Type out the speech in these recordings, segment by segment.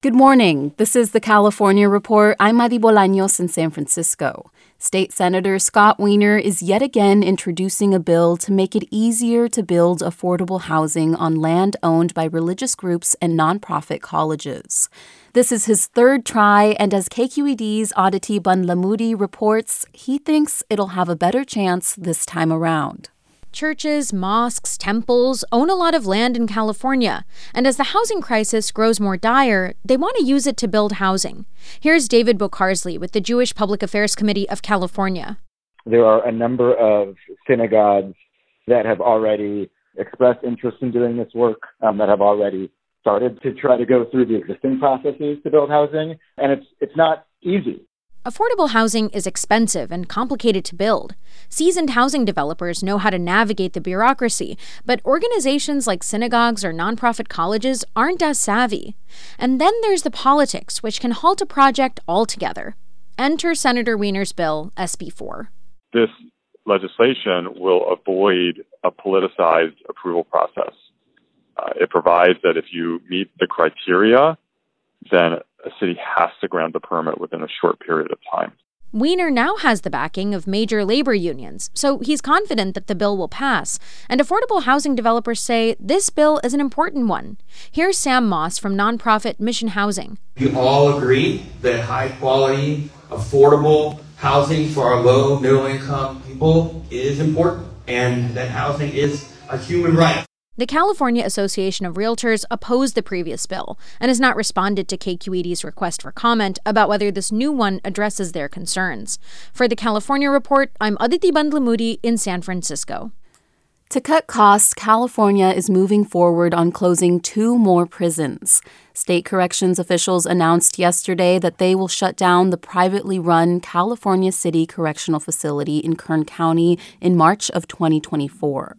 Good morning. This is the California Report. I'm Madi Bolaños in San Francisco. State Senator Scott Wiener is yet again introducing a bill to make it easier to build affordable housing on land owned by religious groups and nonprofit colleges. This is his third try, and as KQED's Adhiti Bandlamudi reports, he thinks it'll have a better chance this time around. Churches, mosques, temples own a lot of land in California, and as the housing crisis grows more dire, they want to use it to build housing. Here's David Bocarsly with the Jewish Public Affairs Committee of California. There are a number of synagogues that have already expressed interest in doing this work, um, that have already started to try to go through the existing processes to build housing, and it's it's not easy. Affordable housing is expensive and complicated to build. Seasoned housing developers know how to navigate the bureaucracy, but organizations like synagogues or nonprofit colleges aren't as savvy. And then there's the politics, which can halt a project altogether. Enter Senator Wiener's bill, SB 4. This legislation will avoid a politicized approval process. Uh, it provides that if you meet the criteria, then a city has to grant the permit within a short period of time. Wiener now has the backing of major labor unions, so he's confident that the bill will pass. And affordable housing developers say this bill is an important one. Here's Sam Moss from nonprofit Mission Housing. We all agree that high quality, affordable housing for our low, middle income people is important, and that housing is a human right. The California Association of Realtors opposed the previous bill and has not responded to KQED's request for comment about whether this new one addresses their concerns. For the California Report, I'm Adhiti Bandlamudi in San Francisco. To cut costs, California is moving forward on closing two more prisons. State corrections officials announced yesterday that they will shut down the privately run California City Correctional Facility in Kern County in March of 2024.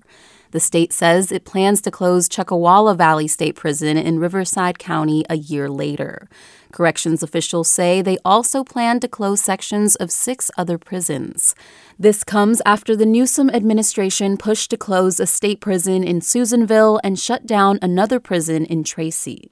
The state says it plans to close Chuckawalla Valley State Prison in Riverside County a year later. Corrections officials say they also plan to close sections of six other prisons. This comes after the Newsom administration pushed to close a state prison in Susanville and shut down another prison in Tracy.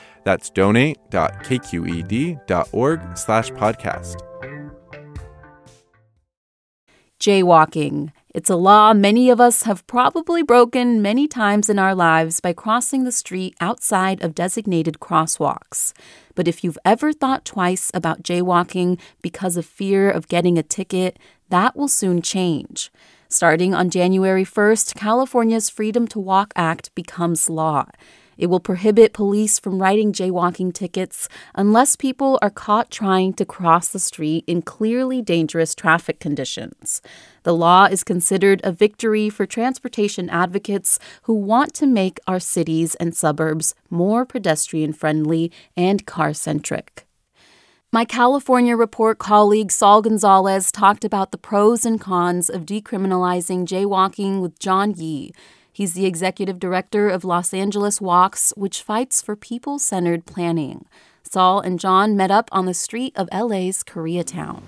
That's donate.kqed.org slash podcast. Jaywalking. It's a law many of us have probably broken many times in our lives by crossing the street outside of designated crosswalks. But if you've ever thought twice about jaywalking because of fear of getting a ticket, that will soon change. Starting on January 1st, California's Freedom to Walk Act becomes law. It will prohibit police from writing jaywalking tickets unless people are caught trying to cross the street in clearly dangerous traffic conditions. The law is considered a victory for transportation advocates who want to make our cities and suburbs more pedestrian friendly and car centric. My California Report colleague Saul Gonzalez talked about the pros and cons of decriminalizing jaywalking with John Yi. He's the executive director of Los Angeles Walks, which fights for people centered planning. Saul and John met up on the street of LA's Koreatown.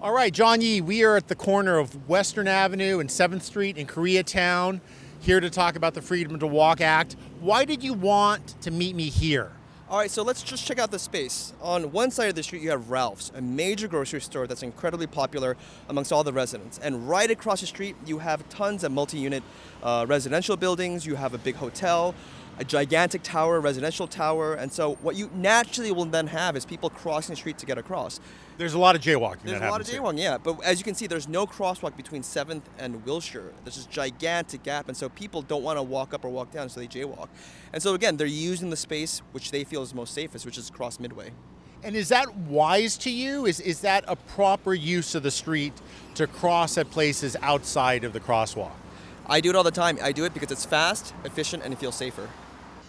All right, John Yi, we are at the corner of Western Avenue and 7th Street in Koreatown, here to talk about the Freedom to Walk Act. Why did you want to meet me here? All right, so let's just check out the space. On one side of the street, you have Ralph's, a major grocery store that's incredibly popular amongst all the residents. And right across the street, you have tons of multi unit uh, residential buildings, you have a big hotel, a gigantic tower, a residential tower. And so, what you naturally will then have is people crossing the street to get across. There's a lot of jaywalking. There's a lot of jaywalking, yeah. But as you can see, there's no crosswalk between 7th and Wilshire. There's this gigantic gap, and so people don't want to walk up or walk down, so they jaywalk. And so again, they're using the space which they feel is most safest, which is across Midway. And is that wise to you? Is is that a proper use of the street to cross at places outside of the crosswalk? I do it all the time. I do it because it's fast, efficient, and it feels safer.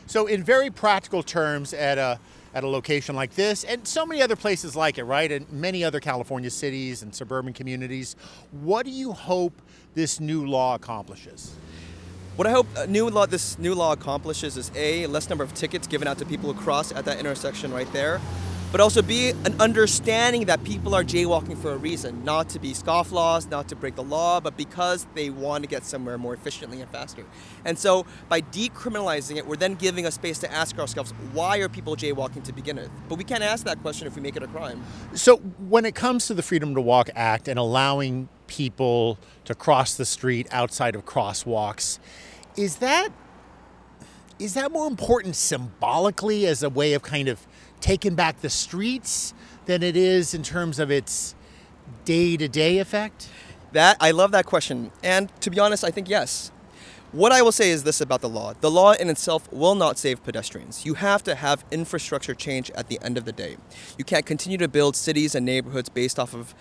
So, in very practical terms, at a at a location like this and so many other places like it, right? And many other California cities and suburban communities. What do you hope this new law accomplishes? What I hope uh, new law, this new law accomplishes is a less number of tickets given out to people who cross at that intersection right there, but also be an understanding that people are jaywalking for a reason, not to be scofflaws, not to break the law, but because they want to get somewhere more efficiently and faster. And so by decriminalizing it, we're then giving a space to ask ourselves, why are people jaywalking to begin with? But we can't ask that question if we make it a crime. So when it comes to the Freedom to Walk Act and allowing people to cross the street outside of crosswalks, is that is that more important symbolically as a way of kind of taking back the streets than it is in terms of its day to day effect? That I love that question. And to be honest, I think yes. What I will say is this about the law the law in itself will not save pedestrians. You have to have infrastructure change at the end of the day. You can't continue to build cities and neighborhoods based off of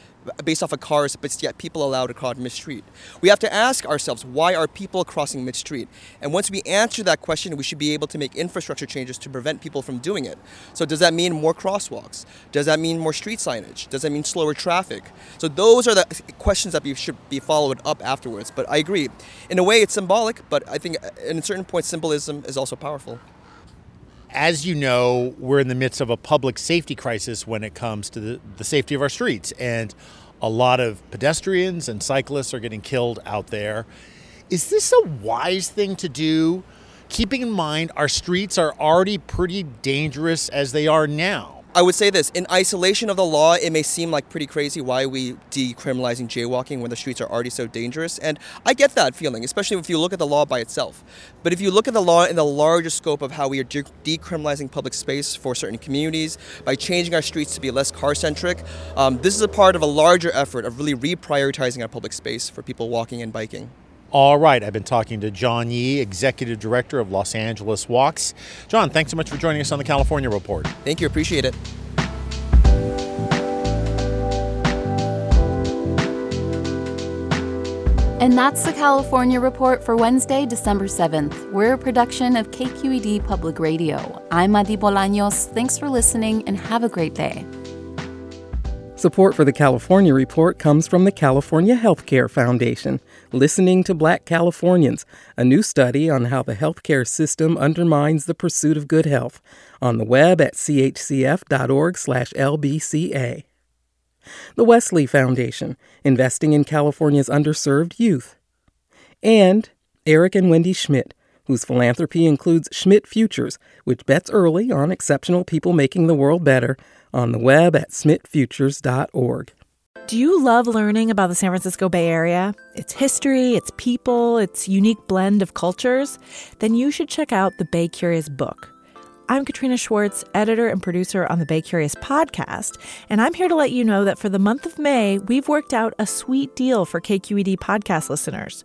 based off of cars, but yet people allowed to cross mid-street. We have to ask ourselves, why are people crossing mid-street? And once we answer that question, we should be able to make infrastructure changes to prevent people from doing it. So does that mean more crosswalks? Does that mean more street signage? Does that mean slower traffic? So those are the questions that should be followed up afterwards. But I agree. In a way, it's symbolic, but I think uh, in a certain point, symbolism is also powerful as you know, we're in the midst of a public safety crisis when it comes to the, the safety of our streets. And a lot of pedestrians and cyclists are getting killed out there. Is this a wise thing to do, keeping in mind our streets are already pretty dangerous as they are now? I would say this in isolation of the law, it may seem like pretty crazy why we decriminalizing jaywalking when the streets are already so dangerous. And I get that feeling, especially if you look at the law by itself. But if you look at the law in the larger scope of how we are de- decriminalizing public space for certain communities by changing our streets to be less car centric, um, this is a part of a larger effort of really reprioritizing our public space for people walking and biking. All right, I've been talking to John Yi, Executive Director of Los Angeles Walks. John, thanks so much for joining us on the California Report. Thank you, appreciate it. And that's the California Report for Wednesday, December 7th. We're a production of KQED Public Radio. I'm Adi Bolaños. Thanks for listening and have a great day. Support for the California Report comes from the California Healthcare Foundation, Listening to Black Californians, a new study on how the healthcare system undermines the pursuit of good health, on the web at chcf.org/lbca. The Wesley Foundation, investing in California's underserved youth. And Eric and Wendy Schmidt, whose philanthropy includes Schmidt Futures, which bets early on exceptional people making the world better on the web at schmidtfutures.org. Do you love learning about the San Francisco Bay Area, its history, its people, its unique blend of cultures? Then you should check out the Bay Curious book. I'm Katrina Schwartz, editor and producer on the Bay Curious podcast, and I'm here to let you know that for the month of May, we've worked out a sweet deal for KQED podcast listeners.